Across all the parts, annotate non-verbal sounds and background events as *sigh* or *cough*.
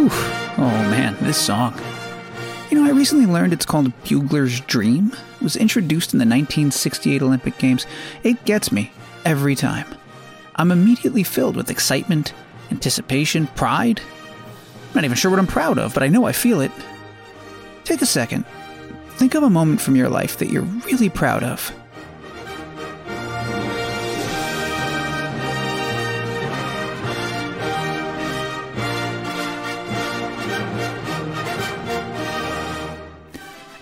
Whew. Oh man, this song. You know, I recently learned it's called Bugler's Dream. It was introduced in the 1968 Olympic Games. It gets me every time. I'm immediately filled with excitement, anticipation, pride. I'm not even sure what I'm proud of, but I know I feel it. Take a second. Think of a moment from your life that you're really proud of.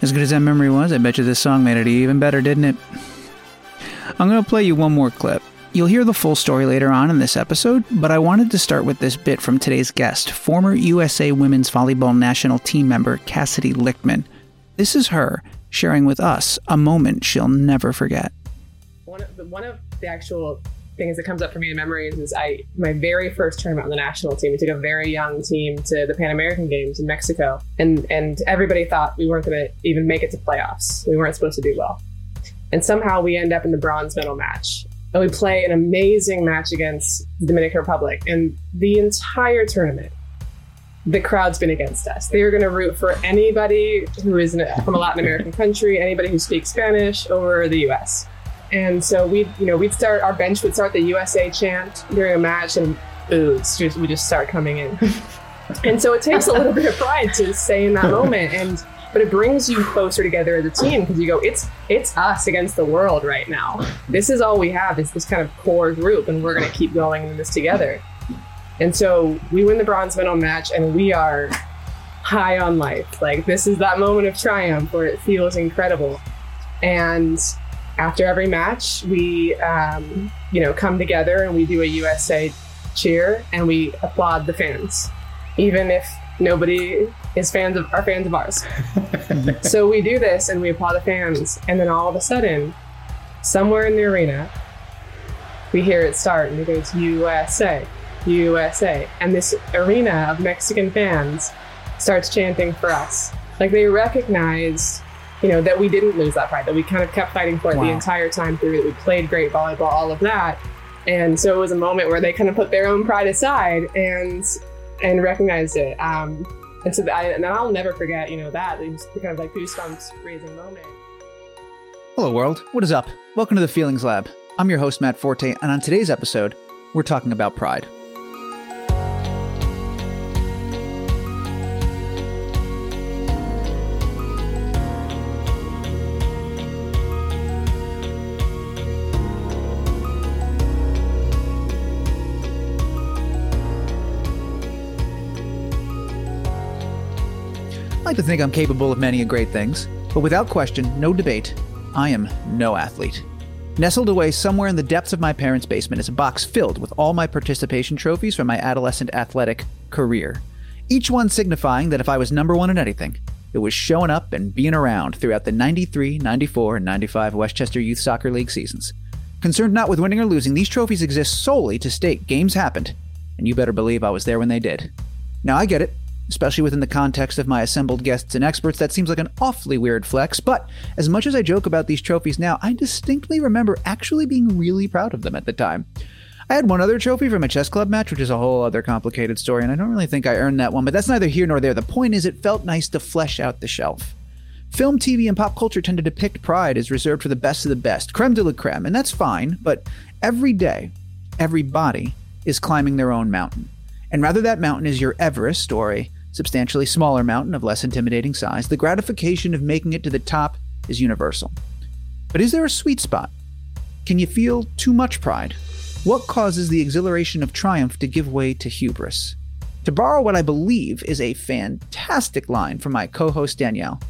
As good as that memory was, I bet you this song made it even better, didn't it? I'm going to play you one more clip. You'll hear the full story later on in this episode, but I wanted to start with this bit from today's guest, former USA Women's Volleyball National Team member Cassidy Lichtman. This is her sharing with us a moment she'll never forget. One of the, one of the actual things that comes up for me in memories is I my very first tournament on the national team. We took a very young team to the Pan American Games in Mexico, and and everybody thought we weren't going to even make it to playoffs. We weren't supposed to do well, and somehow we end up in the bronze medal match. And we play an amazing match against the Dominican Republic, and the entire tournament, the crowd's been against us. They are going to root for anybody who is from a Latin American country, anybody who speaks Spanish over the U.S. And so we, you know, we'd start our bench would start the USA chant during a match, and just we just start coming in. *laughs* and so it takes a little bit of pride to stay in that *laughs* moment, and but it brings you closer together as a team because you go, it's it's us against the world right now. This is all we have is this kind of core group, and we're going to keep going in this together. And so we win the bronze medal match, and we are high on life. Like this is that moment of triumph where it feels incredible. And after every match, we um, you know come together and we do a USA cheer and we applaud the fans, even if nobody is fans of are fans of ours. *laughs* so we do this and we applaud the fans, and then all of a sudden, somewhere in the arena, we hear it start and it goes USA, USA, and this arena of Mexican fans starts chanting for us. Like they recognize you know, that we didn't lose that pride, that we kind of kept fighting for it wow. the entire time through, that we played great volleyball, all of that. And so it was a moment where they kind of put their own pride aside and and recognized it. Um, and so I, and I'll never forget, you know, that it was kind of like goosebumps raising moment. Hello, world. What is up? Welcome to the Feelings Lab. I'm your host, Matt Forte, and on today's episode, we're talking about pride. Like to think I'm capable of many great things, but without question, no debate, I am no athlete. Nestled away somewhere in the depths of my parents' basement is a box filled with all my participation trophies from my adolescent athletic career. Each one signifying that if I was number one in anything, it was showing up and being around throughout the 93, 94, and 95 Westchester Youth Soccer League seasons. Concerned not with winning or losing, these trophies exist solely to state games happened, and you better believe I was there when they did. Now I get it. Especially within the context of my assembled guests and experts, that seems like an awfully weird flex, but as much as I joke about these trophies now, I distinctly remember actually being really proud of them at the time. I had one other trophy from a chess club match, which is a whole other complicated story, and I don't really think I earned that one, but that's neither here nor there. The point is, it felt nice to flesh out the shelf. Film, TV, and pop culture tend to depict pride as reserved for the best of the best, creme de la creme, and that's fine, but every day, everybody is climbing their own mountain. And rather that mountain is your Everest or a substantially smaller mountain of less intimidating size, the gratification of making it to the top is universal. But is there a sweet spot? Can you feel too much pride? What causes the exhilaration of triumph to give way to hubris? To borrow what I believe is a fantastic line from my co host Danielle,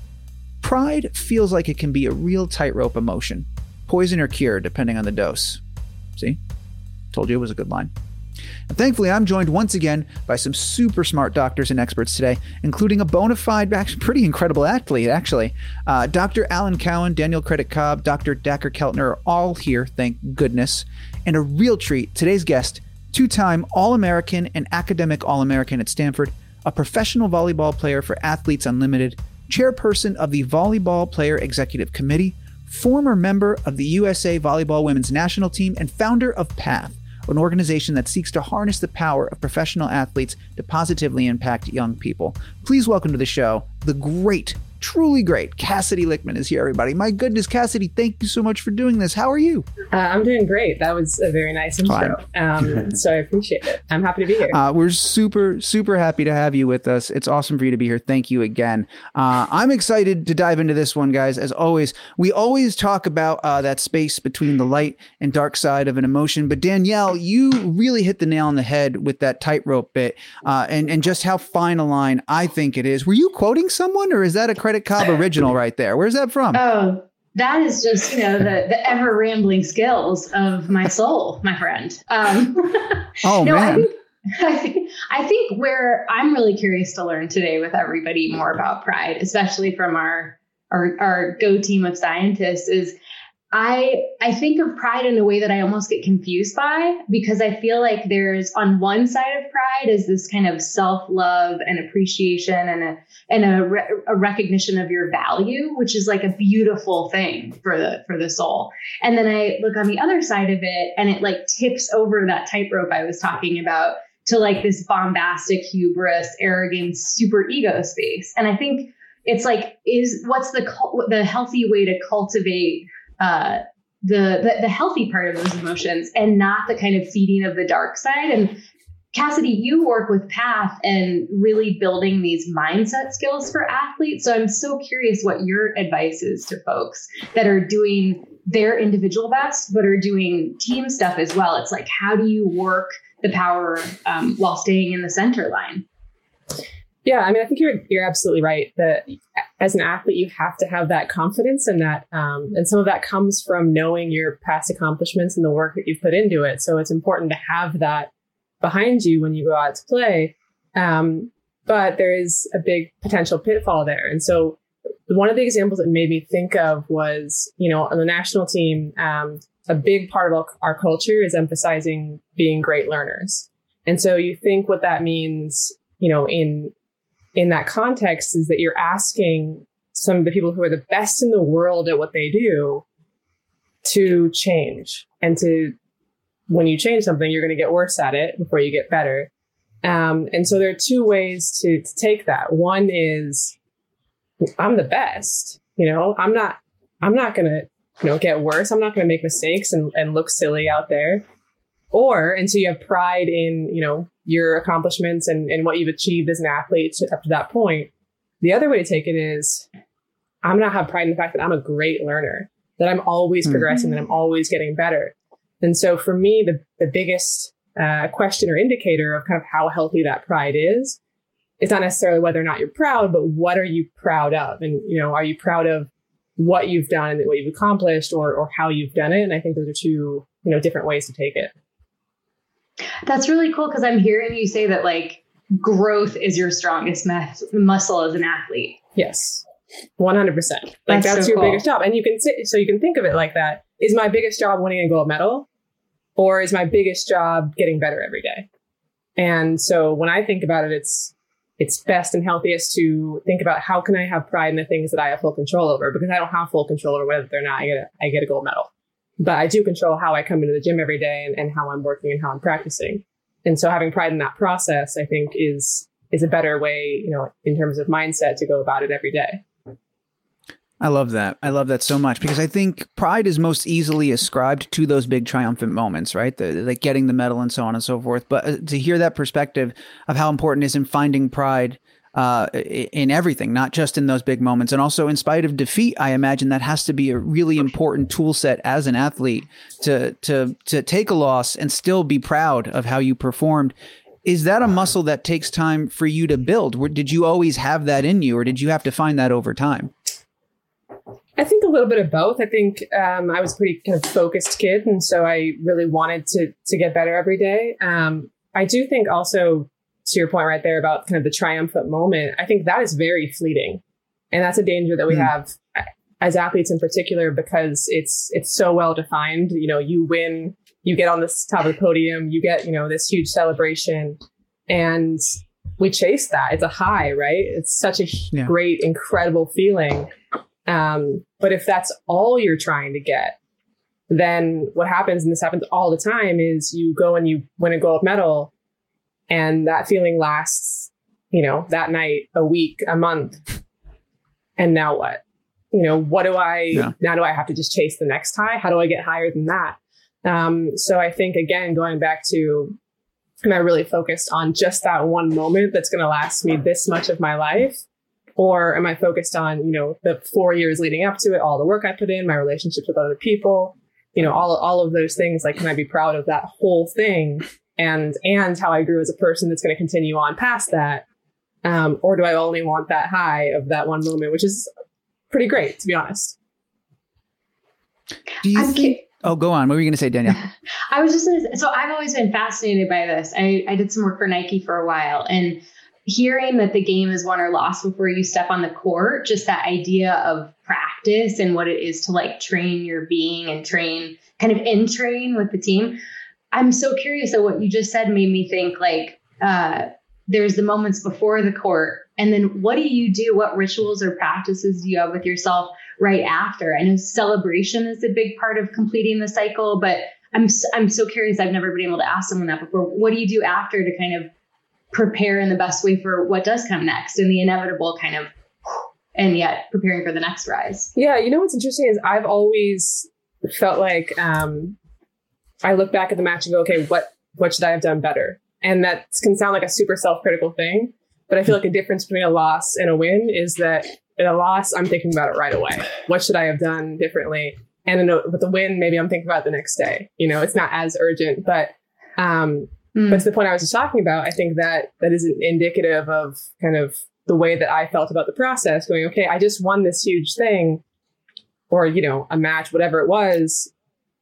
pride feels like it can be a real tightrope emotion, poison or cure depending on the dose. See? Told you it was a good line. Thankfully, I'm joined once again by some super smart doctors and experts today, including a bona fide, *laughs* pretty incredible athlete, actually. Uh, Dr. Alan Cowen, Daniel Credit Cobb, Dr. Dacher Keltner are all here, thank goodness. And a real treat, today's guest, two time All American and academic All American at Stanford, a professional volleyball player for Athletes Unlimited, chairperson of the Volleyball Player Executive Committee, former member of the USA Volleyball Women's National Team, and founder of PATH an organization that seeks to harness the power of professional athletes to positively impact young people. Please welcome to the show the great truly great. Cassidy Lichtman is here, everybody. My goodness, Cassidy, thank you so much for doing this. How are you? Uh, I'm doing great. That was a very nice intro. Um, *laughs* so I appreciate it. I'm happy to be here. Uh, we're super, super happy to have you with us. It's awesome for you to be here. Thank you again. Uh, I'm excited to dive into this one, guys. As always, we always talk about uh, that space between the light and dark side of an emotion. But Danielle, you really hit the nail on the head with that tightrope bit uh, and, and just how fine a line I think it is. Were you quoting someone or is that a Krettek-Cobb original right there. Where's that from? Oh, that is just you know the the ever rambling skills of my soul, my friend. Um, *laughs* oh no, man. I think, I think where I'm really curious to learn today with everybody more about pride, especially from our our, our go team of scientists, is I I think of pride in a way that I almost get confused by because I feel like there's on one side of pride is this kind of self-love and appreciation and a and a, re- a recognition of your value, which is like a beautiful thing for the for the soul. And then I look on the other side of it and it like tips over that tightrope I was talking about to like this bombastic hubris, arrogance, super ego space. And I think it's like is what's the the healthy way to cultivate uh, the, the, the healthy part of those emotions and not the kind of feeding of the dark side. And Cassidy, you work with Path and really building these mindset skills for athletes. So I'm so curious what your advice is to folks that are doing their individual best, but are doing team stuff as well. It's like, how do you work the power um, while staying in the center line? Yeah, I mean, I think you're you're absolutely right. That as an athlete, you have to have that confidence, and that um, and some of that comes from knowing your past accomplishments and the work that you've put into it. So it's important to have that behind you when you go out to play. Um, but there is a big potential pitfall there, and so one of the examples that made me think of was, you know, on the national team, um, a big part of our culture is emphasizing being great learners. And so you think what that means, you know, in in that context is that you're asking some of the people who are the best in the world at what they do to change. And to when you change something you're going to get worse at it before you get better. Um, and so there are two ways to, to take that. One is i'm the best you know? I'm not i'm not going to you know get worse. I'm not going to make mistakes and, and look silly out there. Or and so you have pride in you know your accomplishments and, and what you've achieved as an athlete up to that point. The other way to take it is i'm going to have pride in the fact that i'm a great learner that i'm always mm-hmm. progressing that i'm always getting better. And so for me the, the biggest uh, question or indicator of kind of how healthy that pride is is not necessarily whether or not you're proud but what are you proud of? And you know are you proud of what you've done and what you've accomplished or, or how you've done it? And i think those are two you know different ways to take it that's really cool because I'm hearing you say that like growth is your strongest muscle as an athlete. Yes. 100%. Like that's, that's so your cool. biggest job. And you can say, so you can think of it like that. Is my biggest job winning a gold medal or is my biggest job getting better every day? And so when I think about it, it's, it's best and healthiest to think about how can I have pride in the things that I have full control over because I don't have full control over whether or not I get a, I get a gold medal but I do control how I come into the gym every day and, and how I'm working and how I'm practicing. And so having pride in that process, I think is, is a better way, you know, in terms of mindset to go about it every day. I love that. I love that so much because I think pride is most easily ascribed to those big triumphant moments, right? The, like getting the medal and so on and so forth. But uh, to hear that perspective of how important it is in finding pride uh, in everything, not just in those big moments. And also, in spite of defeat, I imagine that has to be a really important tool set as an athlete to to to take a loss and still be proud of how you performed. Is that a muscle that takes time for you to build? Did you always have that in you, or did you have to find that over time? I think a little bit of both. I think um, I was a pretty kind of focused kid, and so I really wanted to to get better every day. Um, I do think also to your point right there about kind of the triumphant moment, I think that is very fleeting. And that's a danger that we mm. have as athletes in particular because it's it's so well defined. You know, you win, you get on this top of the podium, you get, you know, this huge celebration. And we chase that. It's a high, right? It's such a yeah. great, incredible feeling. Um, but if that's all you're trying to get, then what happens, and this happens all the time, is you go and you win a gold medal, and that feeling lasts, you know, that night, a week, a month. And now what? You know, what do I, yeah. now do I have to just chase the next high? How do I get higher than that? Um, so I think, again, going back to, am I really focused on just that one moment that's going to last me this much of my life? Or am I focused on, you know, the four years leading up to it, all the work I put in, my relationships with other people, you know, all, all of those things? Like, can I be proud of that whole thing and, and how I grew as a person that's going to continue on past that? Um, or do I only want that high of that one moment, which is pretty great, to be honest? Do you I'm think? Cu- oh, go on. What were you going to say, Danielle? *laughs* I was just going to so I've always been fascinated by this. I, I did some work for Nike for a while and hearing that the game is won or lost before you step on the court, just that idea of practice and what it is to like train your being and train kind of in train with the team. I'm so curious that what you just said made me think like uh, there's the moments before the court, and then what do you do? What rituals or practices do you have with yourself right after? I know celebration is a big part of completing the cycle, but I'm I'm so curious. I've never been able to ask someone that before. What do you do after to kind of prepare in the best way for what does come next and the inevitable kind of *sighs* and yet preparing for the next rise yeah you know what's interesting is i've always felt like um, i look back at the match and go okay what what should i have done better and that can sound like a super self-critical thing but i feel like a difference between a loss and a win is that in a loss i'm thinking about it right away what should i have done differently and in a, with the win maybe i'm thinking about the next day you know it's not as urgent but um, Mm. But to the point I was just talking about, I think that that is indicative of kind of the way that I felt about the process going, okay, I just won this huge thing or, you know, a match, whatever it was.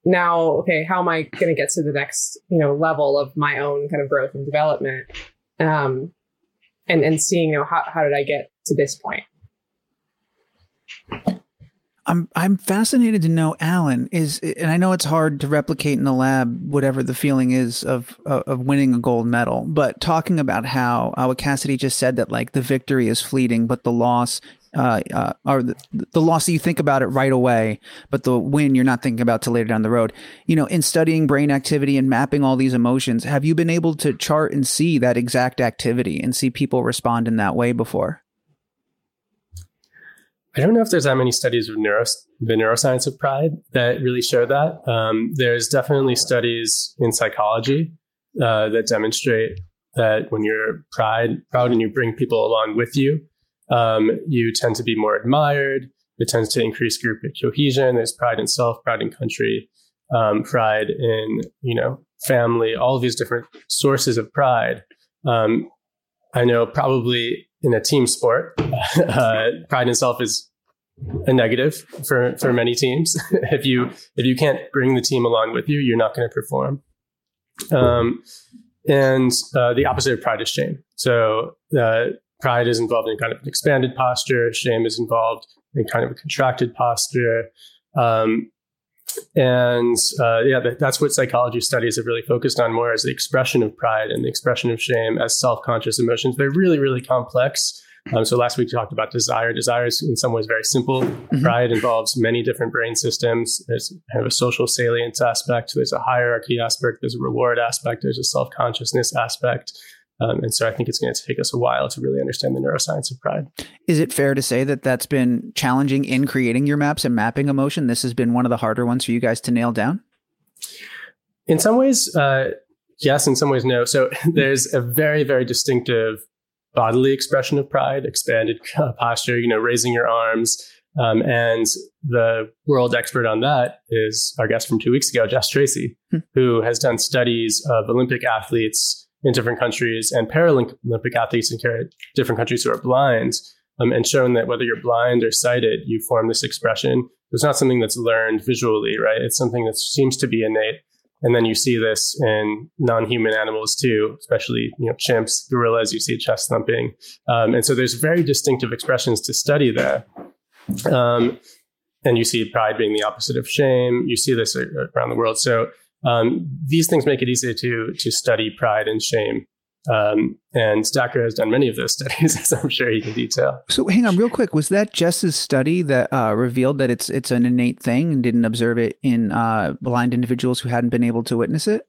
Now, okay, how am I going to get to the next, you know, level of my own kind of growth and development? Um, and, and seeing, you know, how, how did I get to this point? I'm I'm fascinated to know, Alan is, and I know it's hard to replicate in the lab whatever the feeling is of of winning a gold medal. But talking about how uh, Cassidy just said that like the victory is fleeting, but the loss, uh, uh, or the, the loss you think about it right away, but the win you're not thinking about till later down the road. You know, in studying brain activity and mapping all these emotions, have you been able to chart and see that exact activity and see people respond in that way before? I don't know if there's that many studies of the neuroscience of pride that really show that. Um, there's definitely studies in psychology uh, that demonstrate that when you're pride, proud and you bring people along with you, um, you tend to be more admired. It tends to increase group cohesion. There's pride in self, pride in country, um, pride in you know family. All these different sources of pride. Um, I know probably in a team sport, *laughs* uh, pride in self is a negative for for many teams. *laughs* if you if you can't bring the team along with you, you're not going to perform. Um, and uh, the opposite of pride is shame. So uh, pride is involved in kind of an expanded posture. Shame is involved in kind of a contracted posture. Um, and uh, yeah, that's what psychology studies have really focused on more as the expression of pride and the expression of shame as self-conscious emotions. They're really, really complex. Um, so last week we talked about desire. Desire is in some ways very simple. Mm-hmm. Pride involves many different brain systems. There's kind of a social salience aspect. There's a hierarchy aspect. There's a reward aspect. There's a self consciousness aspect. Um, and so I think it's going to take us a while to really understand the neuroscience of pride. Is it fair to say that that's been challenging in creating your maps and mapping emotion? This has been one of the harder ones for you guys to nail down? In some ways, uh, yes. In some ways, no. So *laughs* there's a very, very distinctive bodily expression of pride, expanded *laughs* posture, you know, raising your arms. Um, and the world expert on that is our guest from two weeks ago, Jess Tracy, hmm. who has done studies of Olympic athletes in different countries and Paralympic athletes in different countries who are blind, um, and shown that whether you're blind or sighted, you form this expression. It's not something that's learned visually, right? It's something that seems to be innate. And then you see this in non-human animals too, especially you know chimps, gorillas. You see chest thumping, um, and so there's very distinctive expressions to study there. Um, and you see pride being the opposite of shame. You see this around the world. So um, these things make it easy to to study pride and shame Um, and Dacher has done many of those *laughs* studies, as I'm sure he can detail. So hang on real quick. Was that Jess's study that uh, revealed that it's it's an innate thing and didn't observe it in uh, blind individuals who hadn't been able to witness it?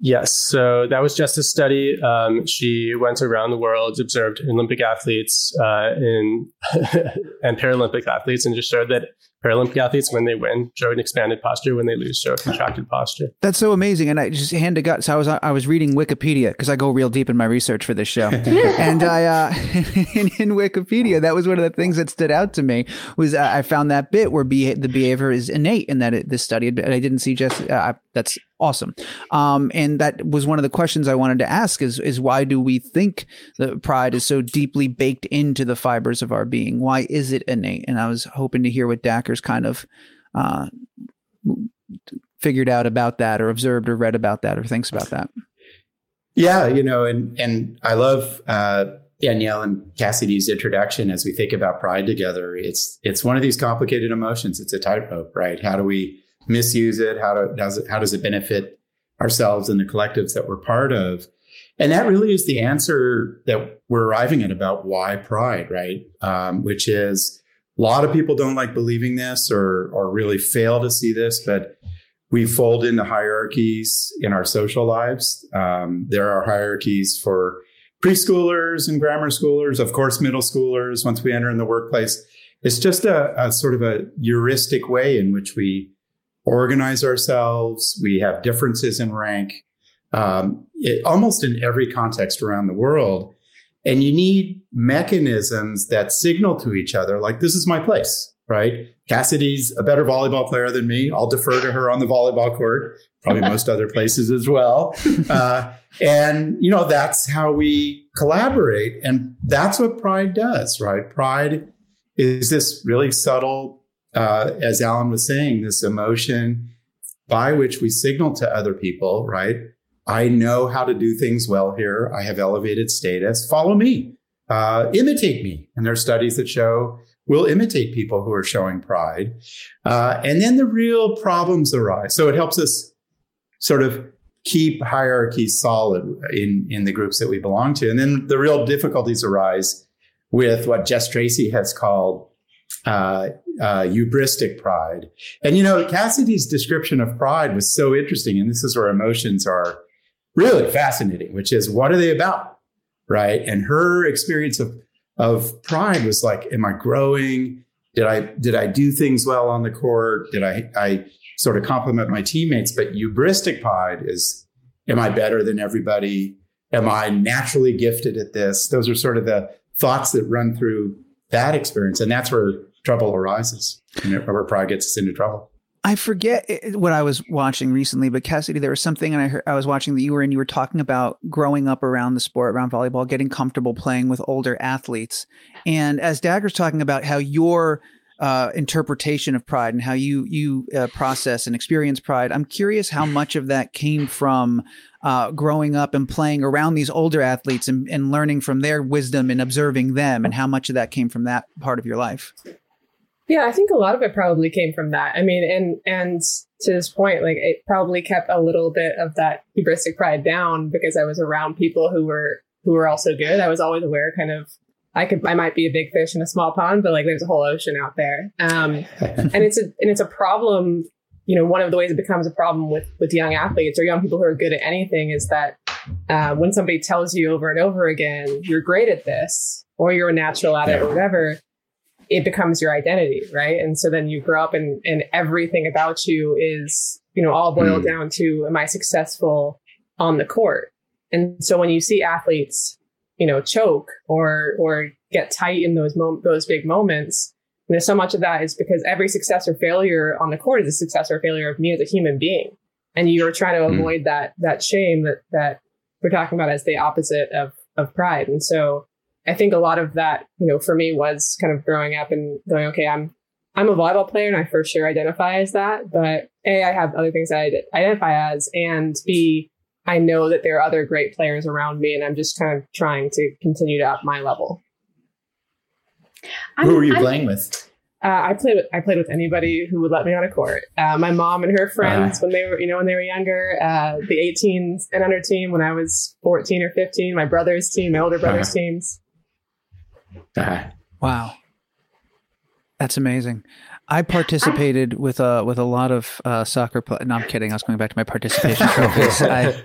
Yes. So that was just a study. Um, she went around the world, observed Olympic athletes uh, in *laughs* and Paralympic athletes, and just showed that Paralympic athletes, when they win, show an expanded posture. When they lose, show a contracted posture. That's so amazing. And I just hand to gut. So I was I was reading Wikipedia because I go real deep in my research for this show. *laughs* and I uh, *laughs* in, in, Wikipedia, that was one of the things that stood out to me was uh, I found that bit where be- the behavior is innate and that it, this study. And I didn't see just uh, that's awesome. Um, and that was one of the questions I wanted to ask is, is why do we think that pride is so deeply baked into the fibers of our being? Why is it innate? And I was hoping to hear what Kind of, uh, figured out about that or observed or read about that or thinks about that. Yeah, you know, and, and I love, uh, Danielle and Cassidy's introduction as we think about pride together. It's, it's one of these complicated emotions. It's a tightrope, right? How do we, misuse it? How do, does it, how does it benefit ourselves and the collectives that we're part of? And that really is the answer that we're arriving at about why pride, right? Um, which is a lot of people don't like believing this or, or really fail to see this, but we fold into hierarchies in our social lives. Um, there are hierarchies for preschoolers and grammar schoolers, of course, middle schoolers. Once we enter in the workplace, it's just a, a sort of a heuristic way in which we organize ourselves. We have differences in rank, um, it, almost in every context around the world. And you need mechanisms that signal to each other, like, this is my place, right? Cassidy's a better volleyball player than me. I'll defer to her on the volleyball court, probably most other *laughs* places as well. Uh, and, you know, that's how we collaborate. And that's what pride does, right? Pride is this really subtle uh, as Alan was saying, this emotion by which we signal to other people, right? I know how to do things well here. I have elevated status. Follow me. Uh, imitate me. And there are studies that show we'll imitate people who are showing pride. Uh, and then the real problems arise. So it helps us sort of keep hierarchies solid in, in the groups that we belong to. And then the real difficulties arise with what Jess Tracy has called uh, uh, hubristic pride. And you know, Cassidy's description of pride was so interesting, and this is where emotions are really fascinating. Which is, what are they about, right? And her experience of of pride was like, am I growing? Did I did I do things well on the court? Did I I sort of compliment my teammates? But hubristic pride is, am I better than everybody? Am I naturally gifted at this? Those are sort of the thoughts that run through that experience, and that's where trouble arises and where pride gets us into trouble. I forget what I was watching recently, but Cassidy, there was something, and I heard, I was watching that you were in. You were talking about growing up around the sport, around volleyball, getting comfortable playing with older athletes, and as Dacher's talking about how your uh, interpretation of pride and how you you uh, process and experience pride. I'm curious how much of that came from uh, growing up and playing around these older athletes and, and learning from their wisdom and observing them, and how much of that came from that part of your life. Yeah, I think a lot of it probably came from that. I mean, and and to this point, like it probably kept a little bit of that hubristic pride down because I was around people who were who were also good. I was always aware, kind of, I could I might be a big fish in a small pond, but like there's a whole ocean out there. Um, *laughs* and it's a and it's a problem. You know, one of the ways it becomes a problem with with young athletes or young people who are good at anything is that uh, when somebody tells you over and over again, you're great at this, or you're a natural at it, or whatever it becomes your identity, right? And so then you grow up and, and everything about you is, you know, all boiled mm. down to, am I successful on the court? And so when you see athletes, you know, choke or, or get tight in those mom- those big moments, you know, so much of that is because every success or failure on the court is a success or failure of me as a human being. And you're trying to mm. avoid that, that shame that, that we're talking about as the opposite of, of pride. And so, I think a lot of that, you know, for me was kind of growing up and going, okay, I'm I'm a volleyball player and I for sure identify as that, but A, I have other things that I identify as, and B, I know that there are other great players around me and I'm just kind of trying to continue to up my level. I'm, Who are you I'm, playing with? Uh, I played with I played with anybody who would let me on a court. Uh, my mom and her friends Uh. when they were you know when they were younger. Uh, the 18s and under team when I was 14 or 15. My brother's team, my older brother's Uh-huh. teams. Uh, Wow. That's amazing. I participated with a with a lot of uh, soccer. Pl- no, I'm kidding. I was going back to my participation *laughs* trophies. I,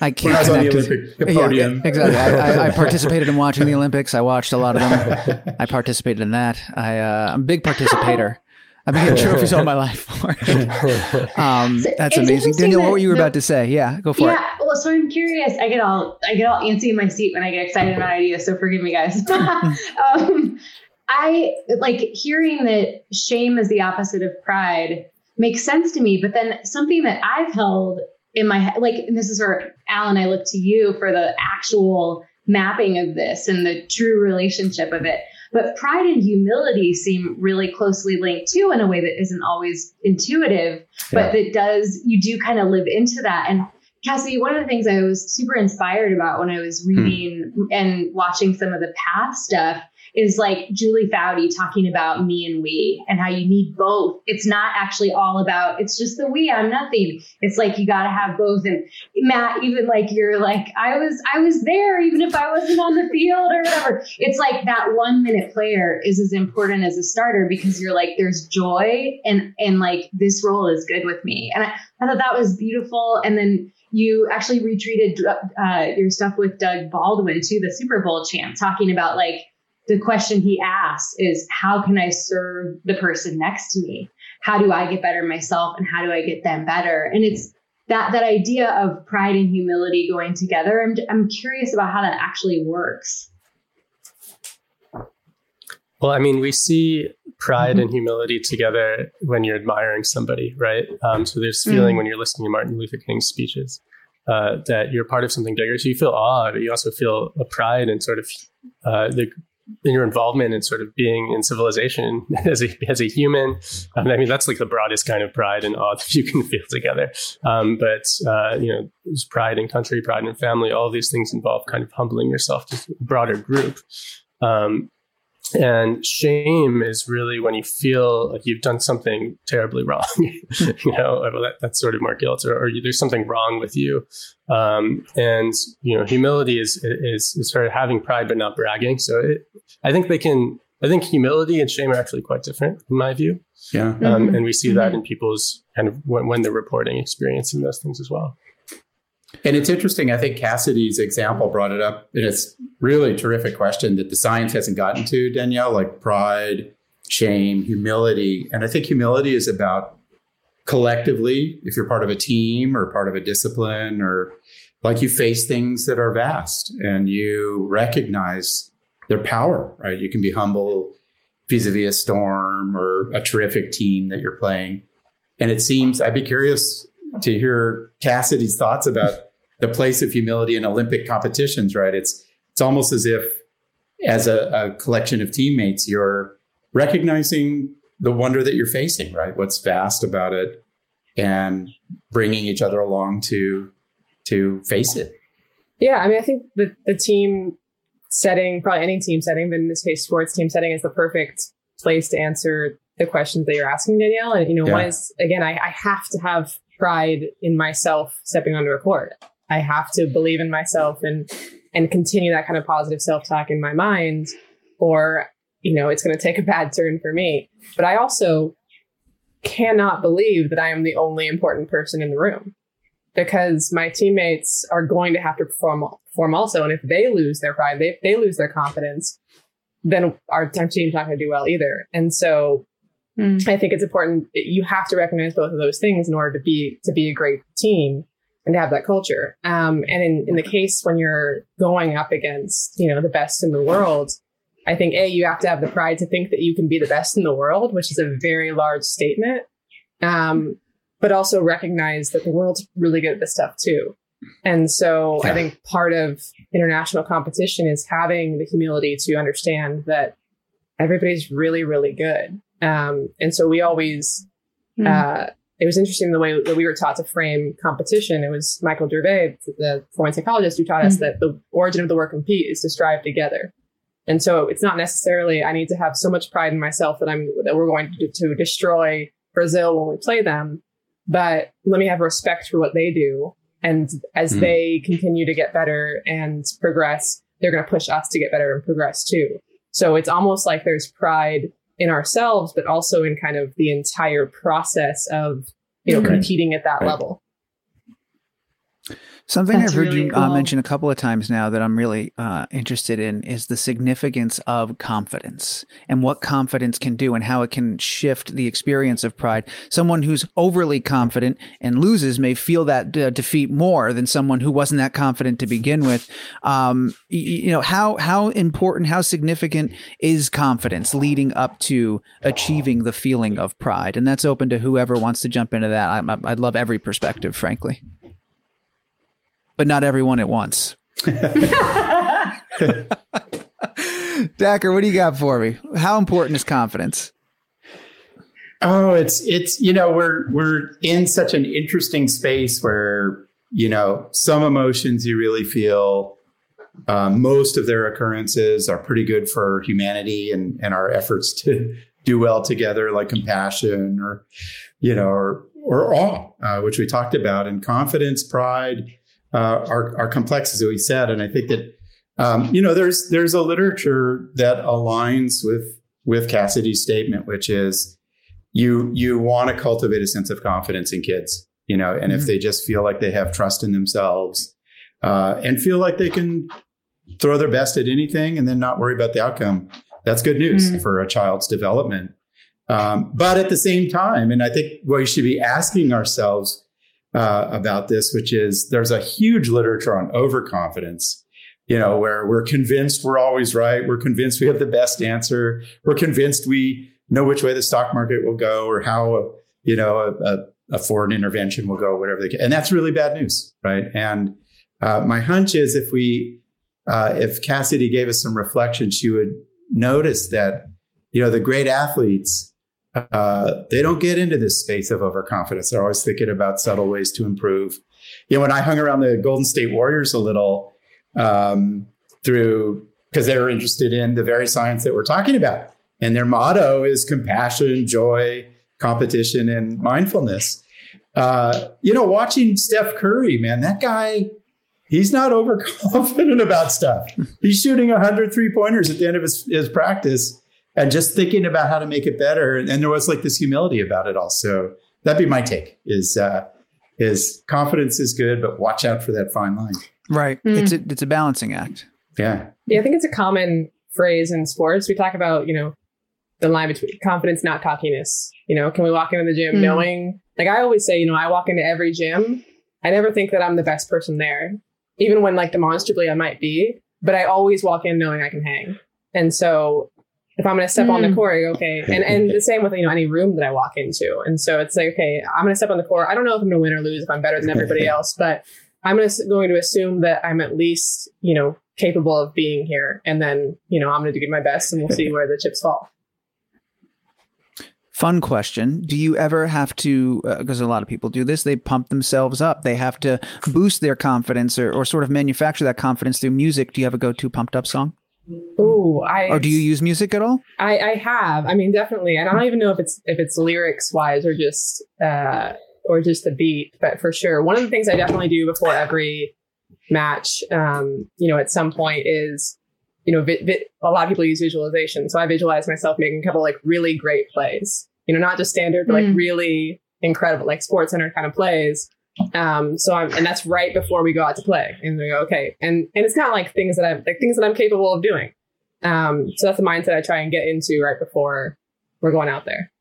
I can't When I was on the connect. Olympic Yeah, podium. exactly. I, I, I *laughs* participated in watching the Olympics. I watched a lot of them. I participated in that. I, uh, I'm a big participator. I've been getting trophies all my *laughs* life for it. *laughs* Um, that's it's amazing. interesting Danielle, what were you the- about to say? Yeah, go for yeah, it. Yeah. Well, so I'm curious. I get all I get all antsy in my seat when I get excited about ideas. So forgive me, guys. *laughs* um, I like hearing that shame is the opposite of pride makes sense to me. But then something that I've held in my head, like, and this is where Alan, I look to you for the actual mapping of this and the true relationship of it. But pride and humility seem really closely linked too in a way that isn't always intuitive but that does you do kind of live into that. And Cassie, one of the things I was super inspired about when I was hmm. reading and watching some of the path stuff is like Julie Foudy talking about me and we and how you need both. It's not actually all about, it's just the we, I'm nothing. It's like you got to have both. And Matt, even like you're like, I was, I was there, even if I wasn't on the field or whatever. It's like that one minute player is as important as a starter because you're like, there's joy and, and like this role is good with me. And I, I thought that was beautiful. And then you actually retweeted uh, your stuff with Doug Baldwin too, the Super Bowl champ, talking about like the question he asks is, how can I serve the person next to me? How do I get better myself, and how do I get them better? And it's that that idea of pride and humility going together. I'm I'm curious about how that actually works. Well, I mean, we see pride and humility together when you're admiring somebody, right? Um, so there's feeling when you're listening to Martin Luther King's speeches uh, that you're part of something bigger. So you feel awe, but you also feel a pride and sort of uh, the in your involvement in sort of being in civilization *laughs* as a as a human. Um, I mean, that's like the broadest kind of pride and awe *laughs* that you can feel together. Um, but uh, you know, there's pride in country, pride in family. All these things involve kind of humbling yourself to a broader group. Um, and shame is really when you feel like you've done something terribly *laughs* wrong. you know, well, that, that's sort of more guilt, or, or you, there's something wrong with you. Um, and you know, humility is, is is sort of having pride but not bragging. So it, I think they can. I think humility and shame are actually quite different in my view. yeah. Um, Mhm. and we see that in people's kind of when, when they're reporting experiencing those things as well. And it's interesting. I think Cassidy's example brought it up, and it's really terrific question that the science hasn't gotten to, Danielle, like pride, shame, humility. And I think humility is about collectively, if you're part of a team or part of a discipline, or like you face things that are vast and you recognize their power, right? You can be humble vis-a-vis a storm or a terrific team that you're playing. And it seems I'd be curious to hear Cassidy's thoughts about the place of humility in Olympic competitions, right? It's it's almost as if as a, a collection of teammates, you're recognizing the wonder that you're facing, right? What's vast about it and bringing each other along to to face it. Yeah, I mean, I think the the team setting, probably any team setting, but in this case, sports team setting is the perfect place to answer the questions that you're asking, Danielle. And you know, one is again, I, I have to have pride in myself stepping onto a court. I have to believe in myself and and continue that kind of positive self talk in my mind, or you know, it's going to take a bad turn for me. But I also cannot believe that I am the only important person in the room because my teammates are going to have to perform, perform also. And if they lose their pride, they, they lose their confidence, then our team's not going to do well either. And so Mm. I think it's important. You have to recognize both of those things in order to be to be a great team and to have that culture. Um, and in, in the case when you're going up against you know the best in the world, I think a you have to have the pride to think that you can be the best in the world, which is a very large statement. Um, but also recognize that the world's really good at this stuff too. And so I think part of international competition is having the humility to understand that everybody's really, really good. Um, and so we always, Mm. uh, it was interesting the way that we were taught to frame competition. It was Michael Gervais, the foreign psychologist, who taught us Mhm. that the origin of the word compete is to strive together. And so it's not necessarily I need to have so much pride in myself that I'm that we're going to, to destroy Brazil when we play them, but let me have respect for what they do. And as mm. they continue to get better and progress, they're going to push us to get better and progress too. So it's almost like there's pride in ourselves, but also in kind of the entire process of, you know, mm-hmm. competing at that right. level. Something That's I've heard really you uh, cool. uh, mention a couple of times now that I'm really uh, interested in is the significance of confidence and what confidence can do and how it can shift the experience of pride. Someone who's overly confident and loses may feel that uh, defeat more than someone who wasn't that confident to begin with. Um, you, you know how how important, how significant is confidence leading up to achieving the feeling of pride? And that's open to whoever wants to jump into that. I, I'd love every perspective, frankly but not everyone at once. *laughs* Dacher, what do you got for me? How important is confidence? Oh, it's it's you know we're we're in such an interesting space where you know some emotions you really feel um, most of their occurrences are pretty good for humanity and and our efforts *laughs* to do well together, like compassion or you know or or awe, uh, which we talked about, and confidence, pride uh, are, are complex, as we said. And I think that, um, you know, there's, there's a literature that aligns with, with Cassidy's statement, which is you, you want to cultivate a sense of confidence in kids, you know, and mm-hmm. if they just feel like they have trust in themselves, uh, and feel like they can throw their best at anything and then not worry about the outcome, that's good news mm-hmm. for a child's development. Um, but at the same time, and I think what we should be asking ourselves, uh, about this, which is there's a huge literature on overconfidence, you know, where we're convinced we're always right. We're convinced we have the best answer. We're convinced we know which way the stock market will go or how, you know, a, a foreign intervention will go, whatever they can. And that's really bad news, right? And uh, my hunch is if we, uh, if Cassidy gave us some reflection, she would notice that, you know, the great athletes, uh, they don't get into this space of overconfidence. They're always thinking about subtle ways to improve. You know, when I hung around the Golden State Warriors a little um, through because they were interested in the very science that we're talking about, and their motto is compassion, joy, competition, and mindfulness. Uh, you know, watching Steph Curry, man, that guy, he's not overconfident *laughs* about stuff. He's shooting 100 three pointers at the end of his, his practice and just thinking about how to make it better. And there was like this humility about it also. That'd be my take is, uh, is confidence is good, but watch out for that fine line. Right. Mm. It's a, it's a balancing act. Yeah. Yeah. I think it's a common phrase in sports. We talk about, you know, the line between confidence, not cockiness. You know, can we walk into the gym mm. knowing, like I always say, you know, I walk into every gym. I never think that I'm the best person there, even when like demonstrably I might be, but I always walk in knowing I can hang. And so if I'm going to step mm. on the hmm. court, okay. And and the same with you know any room that I walk into. And so it's like, okay, I'm going to step on the court. I don't know if I'm going to win or lose, if I'm better than everybody *laughs* else, but I'm going to going to assume that I'm at least you know capable of being here, and then you know I'm going to do my best, and we'll see where the chips fall. Fun question. Do you ever have to, because uh, a lot of people do this, they pump themselves up. They have to boost their confidence or, or sort of manufacture that confidence through music. Do you have a go to pumped up song? Oh, I. Or do you use music at all? I, I have. I mean, definitely. And I don't even know if it's if it's lyrics wise or just uh or just the beat, but for sure. One of the things I definitely do before every match, um, you know, at some point is, you know, vi- vi- a lot of people use visualization, so I visualize myself making a couple like really great plays. You know, not just standard, but like mm. really incredible, like sports center kind of plays. Um, so I'm, and that's right before we go out to play and we go, okay. And, and it's kind of like things that I'm, like things that I'm capable of doing. Um, so that's the mindset I try and get into right before we're going out there.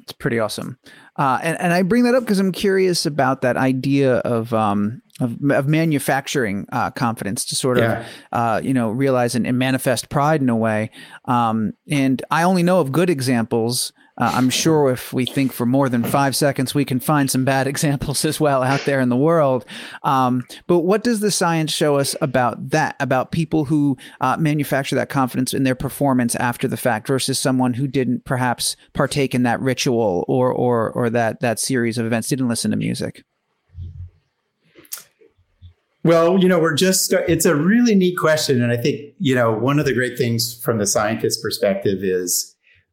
It's pretty awesome. Uh, and, and I bring that up because I'm curious about that idea of, um, of, of manufacturing uh, confidence to sort of, yeah. uh, you know, realize and, and, manifest pride in a way. Um, and I only know of good examples uh, I'm sure if we think for more than five seconds, we can find some bad *laughs* examples as well out there in the world. Um, but what does the science show us about that, about people who uh, manufacture that confidence in their performance after the fact versus someone who didn't perhaps partake in that ritual or, or, or that, that series of events, didn't listen to music? Well, you know, we're just, it's a really neat question. And I think, you know, one of the great things from the scientist perspective is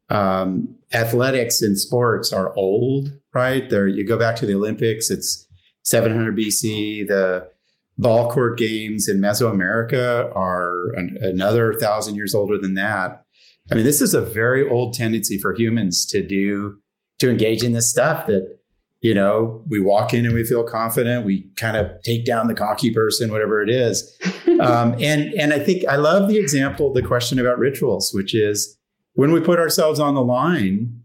um, athletics and sports are old, right? There, you go back to the Olympics, it's 700 BC. The ball court games in Mesoamerica are an, another thousand years older than that. I mean, this is a very old tendency for humans to do, to engage in this stuff that you know, we walk in and we feel confident. We kind of take down the cocky person, whatever it is. *laughs* um, and and I think I love the example, the question about rituals, which is when we put ourselves on the line.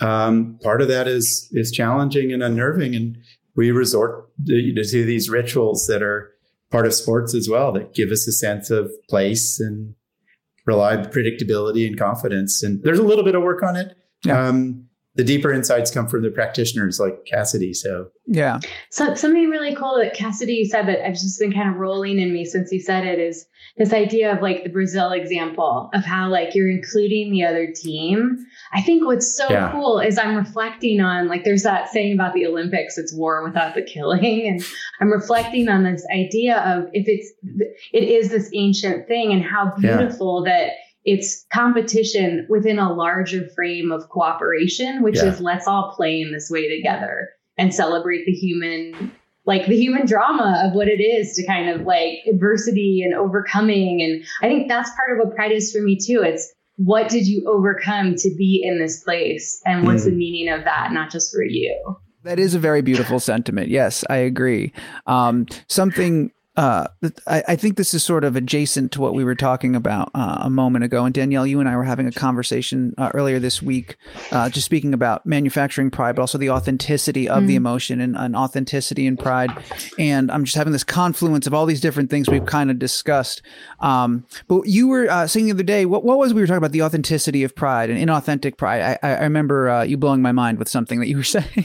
Um, part of that is is challenging and unnerving, and we resort to, to these rituals that are part of sports as well that give us a sense of place and reliable predictability and confidence. And there's a little bit of work on it. Yeah. Um, the deeper insights come from the practitioners like Cassidy. So yeah. So something really cool that Cassidy said that I've just been kind of rolling in me since he said it is this idea of like the Brazil example of how like you're including the other team. I think what's so yeah. cool is I'm reflecting on like there's that saying about the Olympics, it's war without the killing. And I'm reflecting on this idea of if it's it is this ancient thing and how beautiful yeah. that it's competition within a larger frame of cooperation, which yeah. is let's all play in this way together and celebrate the human like the human drama of what it is to kind of like adversity and overcoming. And i think that's part of what pride is for me too. It's what did you overcome to be in this place? And what's mm. the meaning of that not just for you? That is a very beautiful sentiment. Yes i agree. Um, something uh, I, I, think this is sort of adjacent to what we were talking about uh, a moment ago. And Danielle, you and I were having a conversation uh, earlier this week, uh, just speaking about manufacturing pride, but also the authenticity of mm. the emotion and, and, authenticity and pride. And I'm just having this confluence of all these different things we've kind of discussed. Um, but you were uh, saying the other day, what, what was we were talking about the authenticity of pride and inauthentic pride? I, I remember uh, you blowing my mind with something that you were *laughs* saying.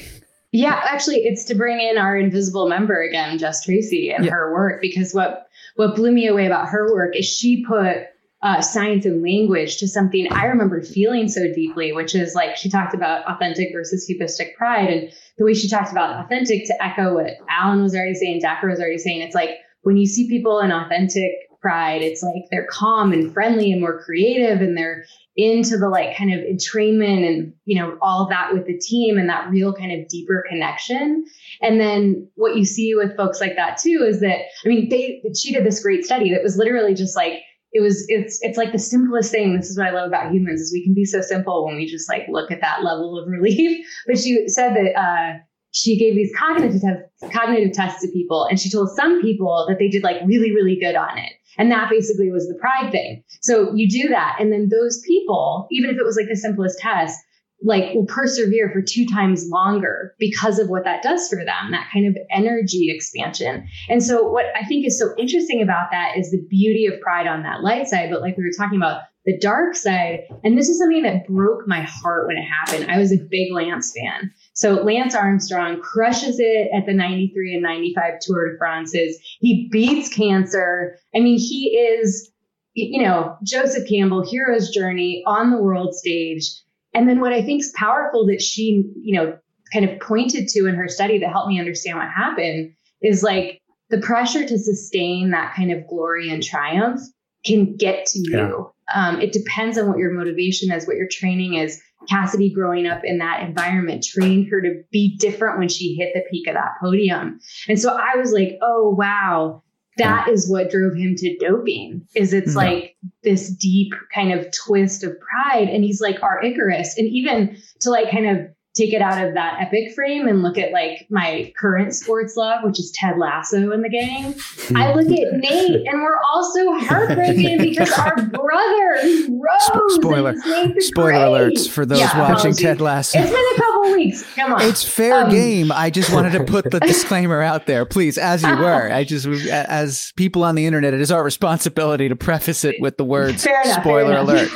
Yeah, actually, it's to bring in our invisible member again, Jess Tracy, and yeah. her work because what what blew me away about her work is she put uh, science and language to something I remember feeling so deeply, which is like she talked about authentic versus hubristic pride, and the way she talked about authentic to echo what Alan was already saying, Dacher was already saying. It's like when you see people in authentic pride, it's like they're calm and friendly and more creative, and they're into the like kind of entrainment and you know all that with the team and that real kind of deeper connection. And then what you see with folks like that too is that i mean they she did this great study that was literally just like it was it's it's like the simplest thing. This is what i love about humans is we can be so simple when we just like look at that level of *laughs* relief. But she said that uh she gave these cognitive tests, cognitive tests to people and she told some people that they did like really really good on it and that basically was the pride thing. So you do that. And then those people, even if it was like the simplest test, like will persevere for two times longer because of what that does for them, that kind of energy expansion. And so what I think is so interesting about that is the beauty of pride on that light side. But like we were talking about the dark side, and this is something that broke my heart when it happened. I was a big Lance fan. So Lance Armstrong crushes it at the 93 and 95 Tour de France's. He beats cancer. I mean, he is, you know, Joseph Campbell, hero's journey on the world stage. And then what I think is powerful that she, you know, kind of pointed to in her study that helped me understand what happened is like the pressure to sustain that kind of glory and triumph can get to you. Yeah. Um, it depends on what your motivation is, what your training is. Cassidy, growing up in that environment, trained her to be different when she hit the peak of that podium. And so I was like, oh, wow, that is what drove him to doping is it's yeah. like this deep kind of twist of pride and he's like our icarus and even to like kind of take it out of that epic frame and look at like my current sports love, which is Ted Lasso in the gang. I look at *laughs* Nate and we're also heartbroken because our *laughs* brother rose. Spoiler. Spoiler alerts for those yeah, watching apologies. Ted Lasso. It's been a couple weeks. Come on. It's fair um, game. I just wanted to put the *laughs* disclaimer out there, please, as you were. I just, as people on the internet, it is our responsibility to preface it with the words enough, spoiler alert.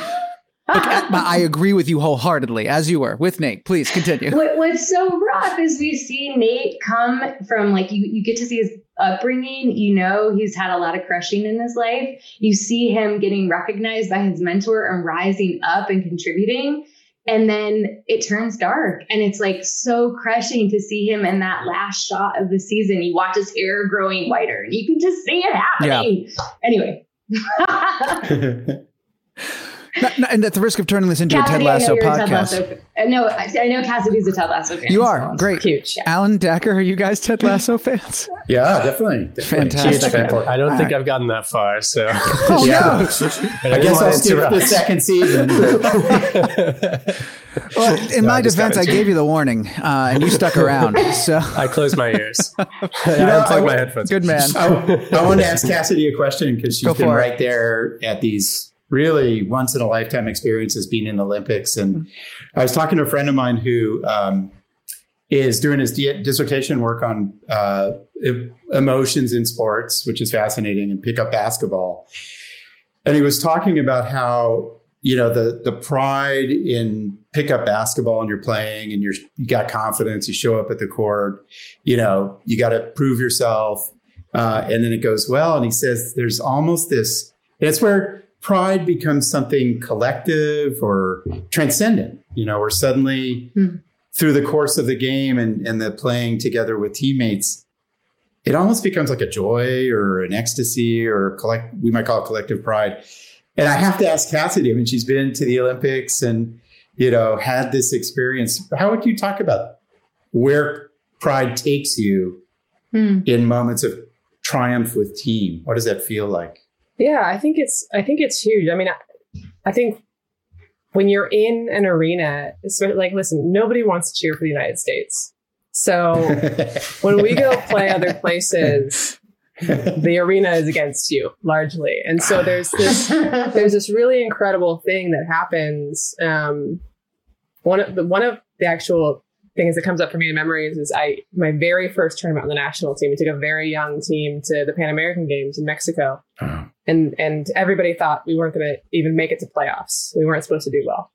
*laughs* I agree with you wholeheartedly, as you were with Nate. Please continue. What, what's so rough is we see Nate come from like you. You get to see his upbringing. You know he's had a lot of crushing in his life. You see him getting recognized by his mentor and rising up and contributing. And then it turns dark and it's like so crushing to see him in that last shot of the season. You watch his hair growing whiter and you can just see it happening. Yeah. Anyway. *laughs* *laughs* and at the risk of turning this into Cassidy, a Ted Lasso podcast. Ted Lasso. Uh, no, I know Cassidy's a Ted Lasso fan. You are. So Great. Huge. Yeah. Alan Dacher, are you guys Ted Lasso fans? *laughs* yeah, definitely. definitely. Fantastic. I don't think I've gotten that far. So, *laughs* oh, yeah. I, I guess I'll skip the second season. *laughs* well, in no, my defense, I gave you the warning, uh, and you stuck around. So I closed my ears. you know, I unplugged my headphones. Good man. I, I want to ask Cassidy a question because she's Go been right there at these really once in a lifetime experiences being in the Olympics. And. I was talking to a friend of mine who um, is doing his dissertation work on uh, emotions in sports, which is fascinating, and pick up basketball. And he was talking about how you know the the pride in pickup basketball and you're playing and you're you got confidence you show up at the court you know you got to prove yourself uh, and then it goes well and he says there's almost this it's where pride becomes something collective or transcendent, you know, or suddenly mm. through the course of the game and, and the playing together with teammates, it almost becomes like a joy or an ecstasy or collect, we might call it collective pride. And I have to ask Cassidy, I mean, she's been to the Olympics and, you know, had this experience. How would you talk about where pride takes you mm. in moments of triumph with team? What does that feel like? Yeah, I think it's I think it's huge. I mean, I, I think when you're in an arena, like listen, nobody wants to cheer for the United States. So *laughs* when we go play other places, the arena is against you largely, and so there's this *laughs* there's this really incredible thing that happens. Um, one of the one of the actual things that comes up for me in memories is I my very first tournament on the national team. We took a very young team to the Pan American Games in Mexico, uh-huh. and and everybody thought we weren't going to even make it to playoffs. We weren't supposed to do well,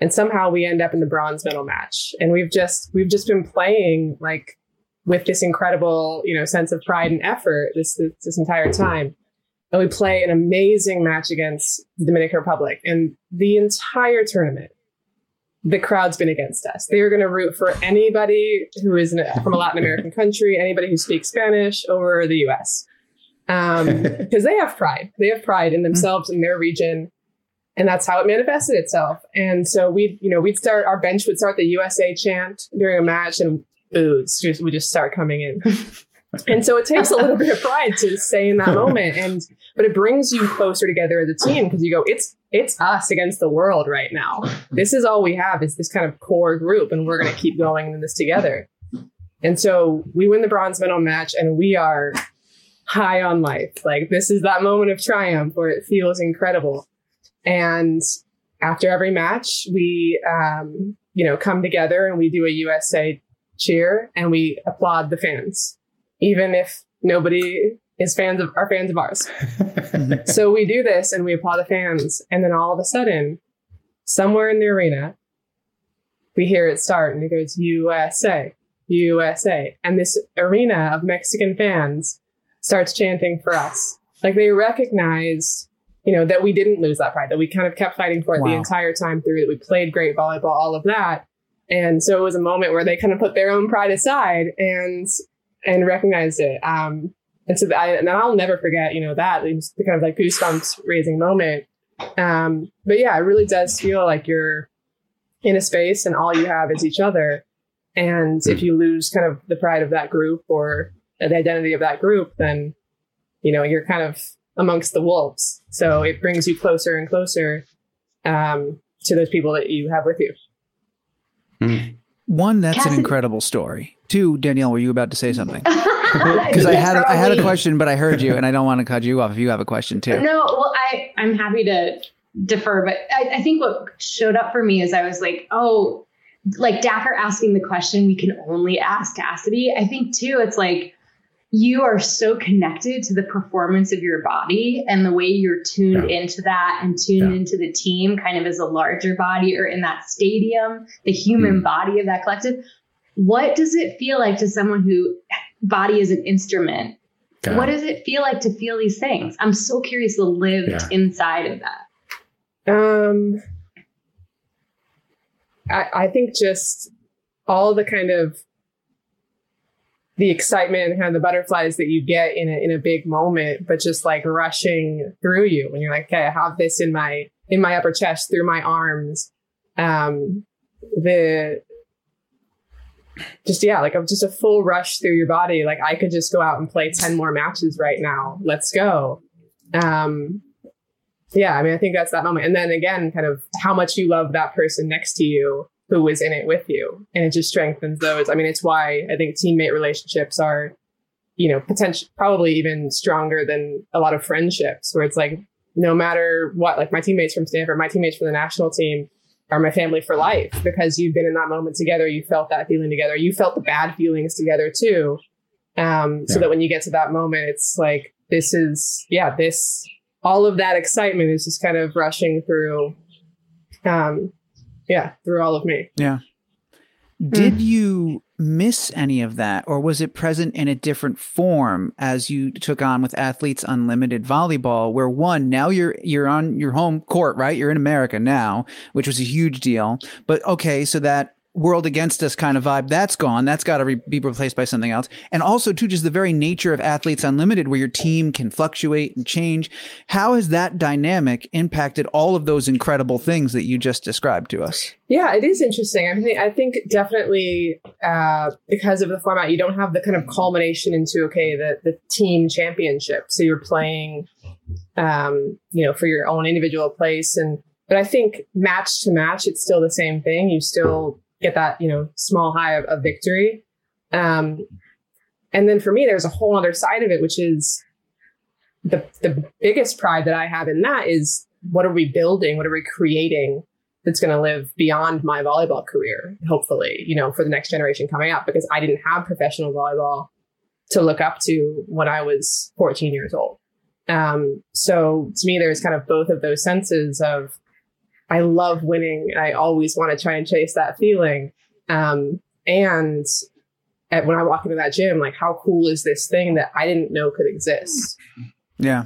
and somehow we end up in the bronze medal match. And we've just we've just been playing like with this incredible you know sense of pride and effort this this, this entire time. And we play an amazing match against the Dominican Republic, and the entire tournament the crowd's been against us. They are going to root for anybody who is from a Latin American country, anybody who speaks Spanish over the US. Because um, *laughs* they have pride. They have pride in themselves and their region. And that's how it manifested itself. And so we, you know, we'd start, our bench would start the USA chant during a match and booze would just start coming in. *laughs* and so it takes a little *laughs* bit of pride to stay in that moment. And, but it brings you closer together as a team because you go, it's, it's us against the world right now. This is all we have is this kind of core group, and we're going to keep going in this together. And so we win the bronze medal match, and we are high on life. Like this is that moment of triumph where it feels incredible. And after every match, we, um, you know, come together and we do a USA cheer and we applaud the fans, even if nobody is fans of are fans of ours. *laughs* so we do this and we applaud the fans, and then all of a sudden, somewhere in the arena, we hear it start and it goes USA, USA, and this arena of Mexican fans starts chanting for us. Like they recognize, you know, that we didn't lose that pride, that we kind of kept fighting for it wow. the entire time through, that we played great volleyball, all of that. And so it was a moment where they kind of put their own pride aside and and recognized it. Um, and so I, and I'll never forget, you know, that it's the kind of like goosebumps raising moment. Um, but yeah, it really does feel like you're in a space and all you have is each other. And if you lose kind of the pride of that group or the identity of that group, then, you know, you're kind of amongst the wolves. So it brings you closer and closer um, to those people that you have with you. Mm. One, that's Cassidy. an incredible story. Two, Danielle, were you about to say something? *laughs* Because I had a, I had a question, but I heard you, and I don't want to cut you off if you have a question too. No, well, I I'm happy to defer, but I, I think what showed up for me is I was like, oh, like Dacher asking the question we can only ask Cassidy. I think too, it's like you are so connected to the performance of your body and the way you're tuned yeah. into that and tuned yeah. into the team kind of as a larger body or in that stadium, the human mm. body of that collective. What does it feel like to someone who body is an instrument. Got what does it feel like to feel these things? I'm so curious to live yeah. inside of that. Um, I, I think just all the kind of the excitement and kind of the butterflies that you get in a in a big moment, but just like rushing through you when you're like, okay, I have this in my in my upper chest through my arms. Um, the just yeah, like I'm just a full rush through your body. Like I could just go out and play ten more matches right now. Let's go. Um, yeah, I mean, I think that's that moment. And then again, kind of how much you love that person next to you who was in it with you. And it just strengthens those. I mean, it's why I think teammate relationships are, you know, potential, probably even stronger than a lot of friendships where it's like, no matter what, like my teammates from Stanford, my teammates from the national team are my family for life because you've been in that moment together. You felt that feeling together. You felt the bad feelings together too. Um, so that when you get to that moment, it's like, this is, yeah, this, all of that excitement is just kind of rushing through, um, yeah, through all of me. Yeah. Did mm. you miss any of that, or was it present in a different form as you took on with Athletes Unlimited Volleyball? Where one, now you're you're on your home court, right? You're in America now, which was a huge deal. But okay, so that world against us kind of vibe that's gone. That's got to re- be replaced by something else. And also too just the very nature of athletes unlimited where your team can fluctuate and change. How has that dynamic impacted all of those incredible things that you just described to us? Yeah it is interesting. I mean i think definitely uh, because of the format you don't have the kind of culmination into okay the, the team championship. So you're playing um, you know for your own individual place. And but I think match to match, it's still the same thing. You still get that, you know, small high of, of victory. Um, and then for me, there's a whole other side of it, which is the the biggest pride that I have in that is what are we building? What are we creating that's going to live beyond my volleyball career, hopefully, you know, for the next generation coming up, because I didn't have professional volleyball to look up to when I was 14 years old. Um, so to me, there's kind of both of those senses of I love winning. I always want to try and chase that feeling. Um, and at, when I walk into that gym, like, how cool is this thing that I didn't know could exist? Yeah.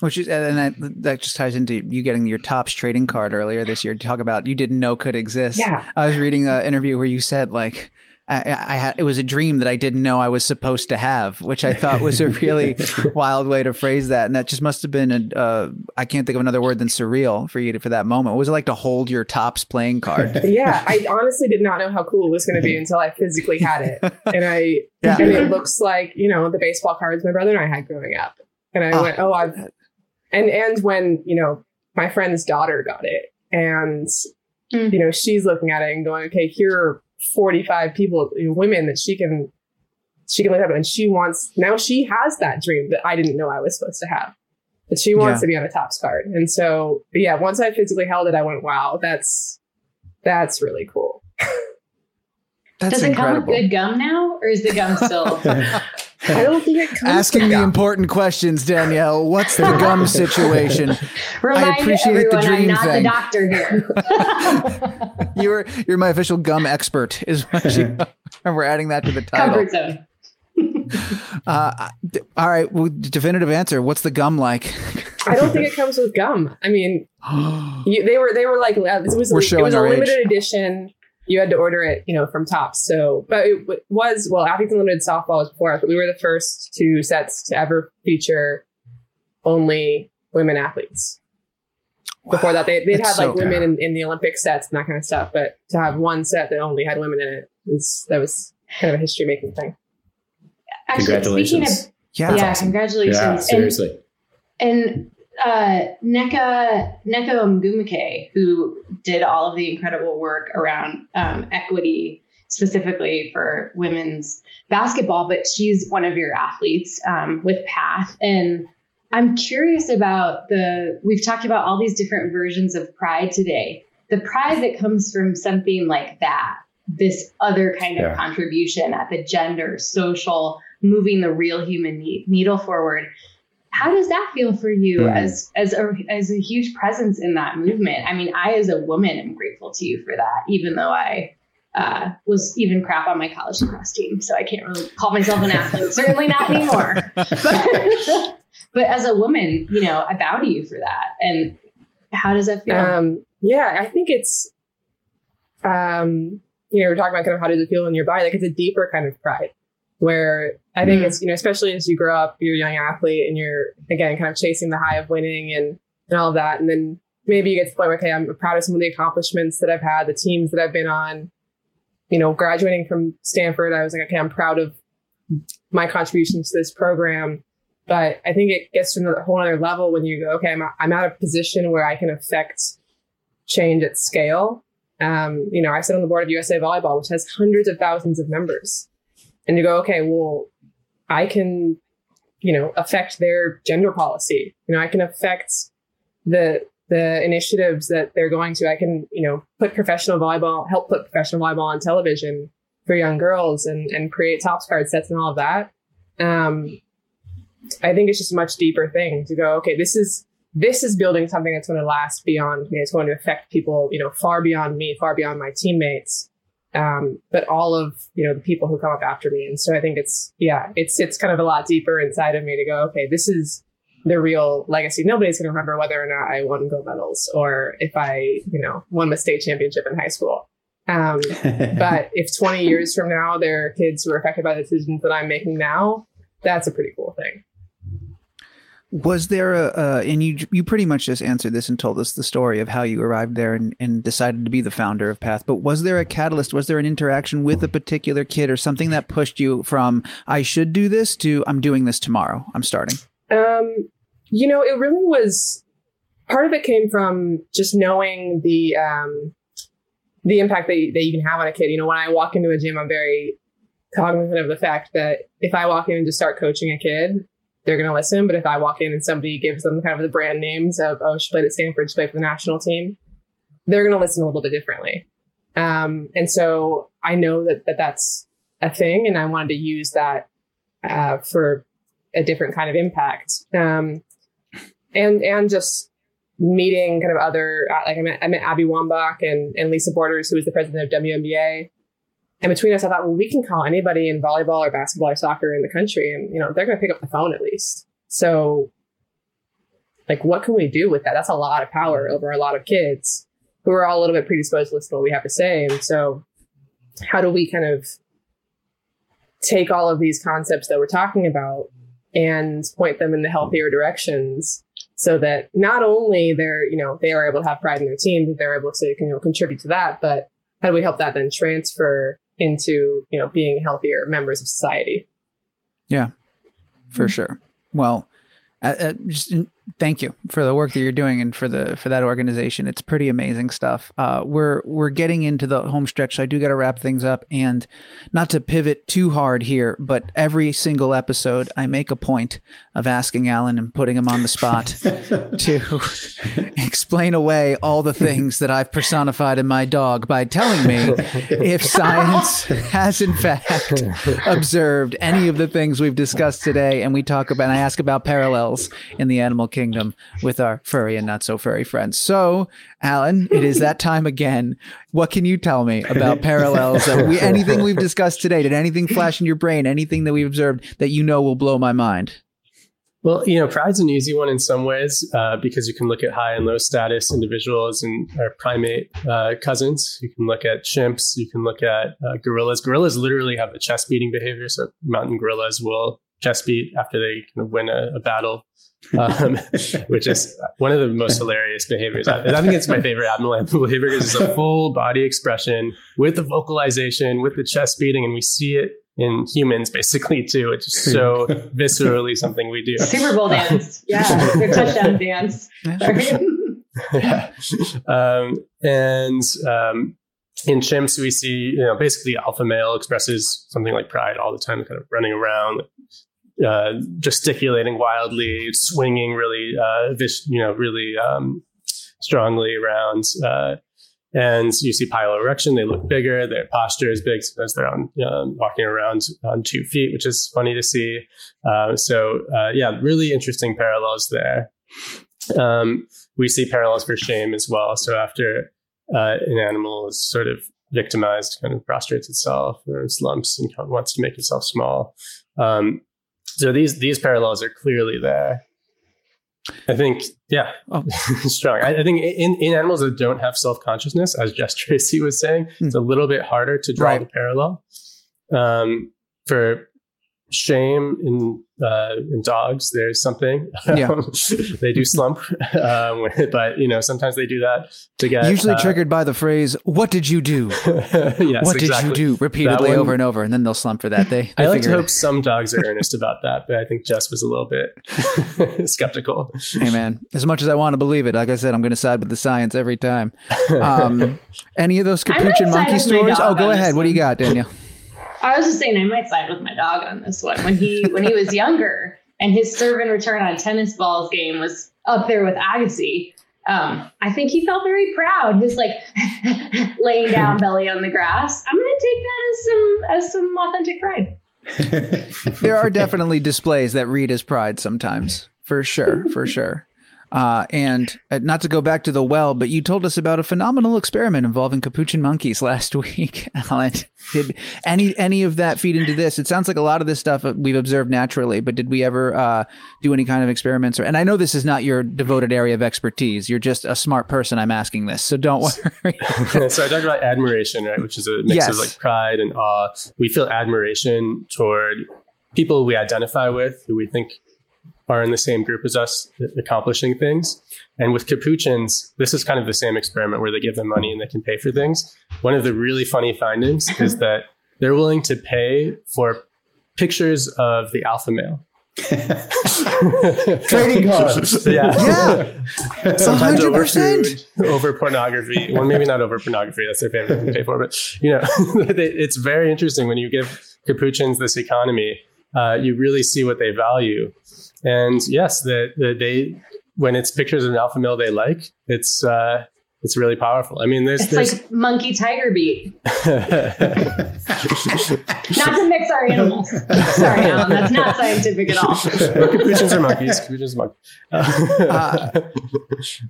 Which is, and that, that just ties into you getting your Topps trading card earlier this year. To talk about you didn't know could exist. Yeah. I was reading an interview where you said like I, I, had it was a dream that I didn't know I was supposed to have, which I thought was a *laughs* really wild way to phrase that, and that just must have been a uh, I can't think of another word than surreal for you to, for that moment. What was it like to hold your Topps playing card? *laughs* yeah, I honestly did not know how cool it was going to be *laughs* until I physically had it, and I yeah. and it looks like you know the baseball cards my brother and I had growing up, and I oh. went, oh, I've and and when you know my friend's daughter got it, and mm. you know she's looking at it and going, okay, here 45 people, women that she can she can look up and she wants now she has that dream that I didn't know I was supposed to have. That she wants yeah. to be on a Topps card. And so yeah, once I physically held it, I went, wow, that's that's really cool. *laughs* That's Does it incredible. come with good gum now, or is the gum still? *laughs* *laughs* I don't think it comes. Asking the important questions, Danielle. What's the gum *laughs* situation? Remind I appreciate everyone, the dream I'm not thing. the doctor here. *laughs* you're you're my official gum expert. Is what she, *laughs* we're adding that to the title. Comfort zone. Uh, all right. Well, definitive answer. What's the gum like? I don't think it comes with gum. I mean, *gasps* you, they were they were like it was, we're it was a limited age. edition you had to order it, you know, from Topps. So, but it was, well, Athletes Unlimited softball was before us, but we were the first two sets to ever feature only women athletes. Wow. Before that, they, they'd had like women in, in, the Olympic sets and that kind of stuff, but to have one set that only had women in it was, that was kind of a history making thing. Actually, congratulations. Of, yeah, yeah awesome. congratulations. Yeah, seriously. And, and uh, Nneka Nneka Ogwumike, who did all of the incredible work around um, equity, specifically for women's basketball, but she's one of your athletes um, with Path. And I'm curious about the. We've talked about all these different versions of pride today. The pride that comes from something like that, this other kind of yeah. contribution at the gender, social, moving the real human needle forward how does that feel for you mm. as as a as a huge presence in that movement? I mean, I as a woman am grateful to you for that, even though I uh, was even crap on my college lacrosse team, so I can't really call myself an athlete. *laughs* Certainly not anymore. But, *laughs* but as a woman, you know, I bow to you for that. And how does that feel? Um, yeah, I think it's um, you know, we're talking about kind of how does it feel in your body? Like it's a deeper kind of pride where I think mm. it's, you know, especially as you grow up, you're a young athlete and you're, again, kind of chasing the high of winning and, and all of that. And then maybe you get to the point where, okay, I'm proud of some of the accomplishments that I've had, the teams that I've been on. You know, graduating from Stanford, I was like, okay, I'm proud of my contributions to this program. But I think it gets to a whole other level when you go, okay, I'm, I'm at a position where I can affect change at scale. Um, you know, I sit on the board of USA Volleyball, which has hundreds of thousands of members and you go, okay, well, I can, you know, affect their gender policy. You know, I can affect the the initiatives that they're going to. I can, you know, put professional volleyball, help put professional volleyball on television for young girls and and create Topps card sets and all of that. Um, I think it's just a much deeper thing to go, okay, this is this is building something that's going to last beyond me. It's going to affect people, you know, far beyond me, far beyond my teammates um, but all of you know the people who come up after me. And so I think it's yeah, it's it's kind of a lot deeper inside of me to go, okay, this is the real legacy. Nobody's going to remember whether or not I won gold medals or if I you know won the state championship in high school. Um, *laughs* but if 20 years from now there are kids who are affected by the decisions that I'm making now, that's a pretty cool thing. Was there a, uh, and you you pretty much just answered this and told us the story of how you arrived there and, and decided to be the founder of Path. But was there a catalyst? Was there an interaction with a particular kid or something that pushed you from I should do this to I'm doing this tomorrow? I'm starting. Um, you know, it really was. Part of it came from just knowing the um, the impact that you, that you can have on a kid. You know, when I walk into a gym, I'm very cognizant of the fact that if I walk in and just start coaching a kid, they're going to listen. But if I walk in and somebody gives them kind of the brand names of, oh, she played at Stanford, she played for the national team, they're going to listen a little bit differently. Um, and so I know that, that that's a thing and I wanted to use that, uh, for a different kind of impact. Um, and, and just meeting kind of other, like I met, I met Abby Wambach and, and Lisa Borders, who was the president of WNBA. And between us, I thought, well, we can call anybody in volleyball or basketball or soccer in the country, and you know they're going to pick up the phone at least. So, like, what can we do with that? That's a lot of power over a lot of kids who are all a little bit predisposed to listen to what we have to say. And so, how do we kind of take all of these concepts that we're talking about and point them in the healthier directions so that not only they're, you know, they are able to have pride in their team, they're able to, you know, contribute to that, but how do we help that then transfer into you know being healthier members of society yeah for mm-hmm. sure well uh, uh, just thank you for the work that you're doing and for the for that organization. It's pretty amazing stuff. Uh, we're we're getting into the home stretch, so I do got to wrap things up. And not to pivot too hard here, but every single episode, I make a point of asking Alan and putting him on the spot *laughs* to explain away all the things that I've personified in my dog by telling me if *laughs* science has in fact observed any of the things we've discussed today. And we talk about, and I ask about parallels in the animal kingdom with our furry and not so furry friends. So, Alan, it is that time again. What can you tell me about parallels? We, anything we've discussed today? Did anything flash in your brain? Anything that we've observed that you know will blow my mind? Well, you know, pride's an easy one in some ways uh, because you can look at high and low status individuals and our primate uh, cousins. You can look at chimps. You can look at uh, gorillas. Gorillas literally have a chest beating behavior. So mountain gorillas will chest beat after they kind of win a, a battle um, *laughs* which is one of the most hilarious behaviors. I, I think it's my favorite abnormal *laughs* behavior because it's a full body expression with the vocalization, with the chest beating, and we see it in humans basically too. It's just so *laughs* viscerally something we do. Super Bowl dance. Yeah. Your touchdown dance. yeah. Um, and um, in chimps, we see, you know, basically alpha male expresses something like pride all the time, kind of running around, uh, gesticulating wildly, swinging really, uh, vis- you know, really um, strongly around. Uh, and you see piloerection; they look bigger. Their posture is big as they're on um, walking around on two feet, which is funny to see. Uh, so, uh, yeah, really interesting parallels there. Um, we see parallels for shame as well. So after uh, an animal is sort of victimized, kind of prostrates itself, or slumps, and wants to make itself small. Um, so these these parallels are clearly there. I think, yeah, Oh. *laughs* strong. I, I think in, in animals that don't have self consciousness, as Jess *laughs* Tracy was saying, it's a little bit harder to draw Right. the parallel. Um, for shame in uh, in dogs, there's something. Yeah. *laughs* they do slump, *laughs* um, *laughs* but you know sometimes they do that to get Usually uh, triggered by the phrase, What did you do? yes, what did you do? Repeatedly one- over and over, and then they'll slump for that. They, they I like to figure it hope some dogs are earnest about that, but I think Jess was a little bit skeptical. Hey man, as much as I want to believe it, like I said, I'm going to side with the science every time. Um, any of those capuchin monkey with my stories? Oh, go on ahead. What do you got, Danielle? I was just saying I might side with my dog on this one. When he when he was *laughs* younger and his serve and return on tennis balls game was up there with Agassi, um, I think he felt very proud. His like *laughs* laying down *laughs* belly on the grass. I'm gonna take that as some as some authentic pride. There are definitely displays that read as pride sometimes, for sure, for sure. Uh, and uh, not to go back to the well, but you told us about a phenomenal experiment involving capuchin monkeys *laughs* last week, Alan. Did any any of that feed into this? It sounds like a lot of this stuff uh, we've observed naturally, but did we ever uh, do any kind of experiments? Or, and I know this is not your devoted area of expertise. You're just a smart person. I'm asking this, so don't worry. *laughs* so I talked about admiration, right, which is a mix Yes. of like pride and awe. We feel admiration toward people we identify with, who we think are in the same group as us, accomplishing things. And with capuchins, this is kind of the same experiment where they give them money and they can pay for things. One of the really funny findings *laughs* is that they're willing to pay for pictures of the alpha male. *laughs* Trading cards. *laughs* yeah. yeah, sometimes over 100%. food, over pornography. Well, maybe not over pornography. That's their favorite thing to pay for. But you know, it's very interesting when you give capuchins this economy. Uh, you really see what they value, and yes, the, the when it's pictures of an alpha male they like, it's uh, it's really powerful. I mean, there's It's there's like monkey tiger beat. *laughs* Not to mix our animals. Sorry, Alan, that's not *laughs* scientific at all. capuchins are monkeys. Capuchins are monkeys. Uh,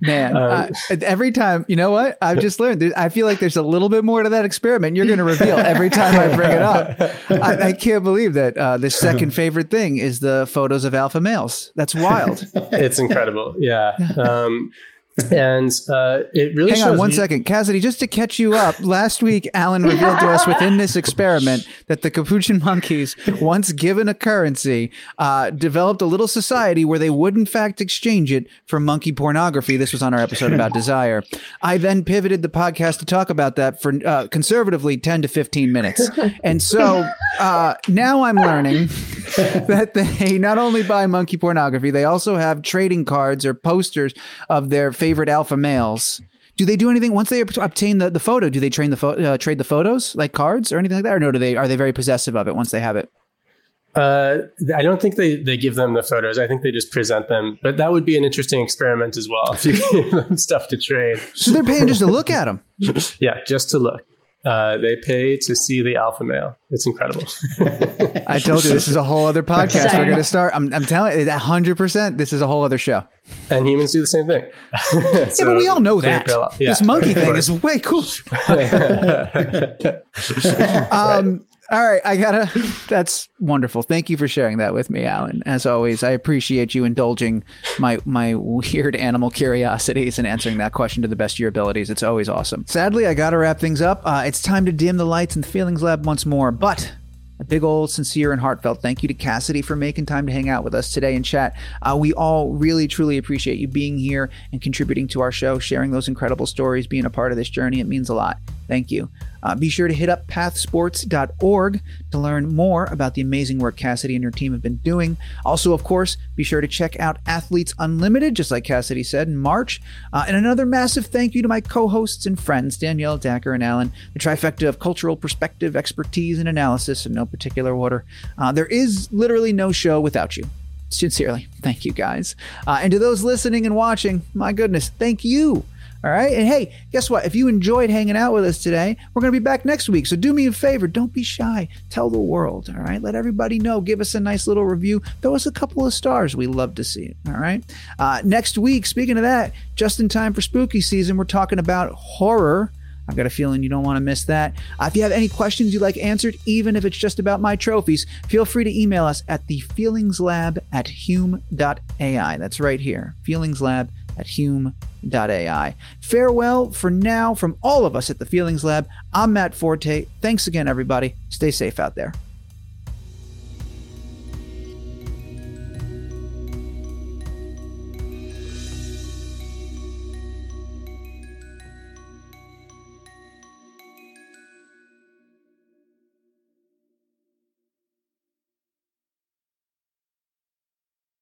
Man, *laughs* Um, uh, every time, you know what? I've just learned. I feel like there's a little bit more to that experiment. You're going to reveal every time I bring it up. I, I can't believe that uh, the second favorite thing is the photos of alpha males. That's wild. it's incredible. Yeah. Um, and uh, it really Hang on one you- second, Cassidy. Just to catch you up, last week Alan *laughs* revealed to us within this experiment that the capuchin monkeys, once given a currency, uh, developed a little society where they would in fact exchange it for monkey pornography. This was on our episode about *laughs* desire. I then pivoted the podcast to talk about that for uh, conservatively ten to fifteen minutes, and so uh, now I'm learning *laughs* that they not only buy monkey pornography, they also have trading cards or posters of their favorite alpha males. Do they do anything once they obtain the, the photo? Do they train the pho- uh, trade the photos like cards or anything like that, or no? Do they are they very possessive of it once they have it? Uh, I don't think they, they give them the photos. I think they just present them. But that would be an interesting experiment as well *laughs* if you give them stuff to trade. So they're paying just to look at them. *laughs* Yeah, just to look. Uh, they pay to see the alpha male. It's incredible. *laughs* I told you this is a whole other podcast. We're going to start. I'm, I'm telling you, hundred percent. This is a whole other show. and humans do the same thing. *laughs* yeah, but we all know that. This monkey thing is *laughs* way cool. Um, all right, I gotta. That's wonderful. Thank you for sharing that with me, Alan. As always, I appreciate you indulging my my weird animal curiosities and answering that question to the best of your abilities. It's always awesome. Sadly, I gotta wrap things up. Uh, it's time to dim the lights in the Feelings Lab once more, but. A big old sincere and heartfelt thank you to Cassidy for making time to hang out with us today and chat. Uh, we all really, truly appreciate you being here and contributing to our show, sharing those incredible stories, being a part of this journey. It means a lot. Thank you. Uh, be sure to hit up pathsports.org to learn more about the amazing work Cassidy and her team have been doing. Also, of course, be sure to check out Athletes Unlimited, just like Cassidy said in March. Uh, and another massive thank you to my co hosts and friends, Danielle, Dacher, and Alan, the trifecta of cultural perspective, expertise, and analysis in no particular order. Uh, there is literally no show without you. Sincerely, thank you guys. Uh, and to those listening and watching, my goodness, thank you. All right. And hey, guess what? If you enjoyed hanging out with us today, we're going to be back next week. So do me a favor. Don't be shy. Tell the world. All right. Let everybody know. Give us a nice little review. Throw us a couple of stars. We love to see it. All right. Uh, next week, speaking of that, just in time for spooky season, we're talking about horror. I've got a feeling you don't want to miss that. Uh, if you have any questions you'd like answered, even if it's just about my trophies, feel free to email us at the feelingslab at hume.ai. That's right here, feelingslab at hume.ai. Farewell for now from all of us at the Feelings Lab. I'm Matt Forte. Thanks again, everybody. Stay safe out there.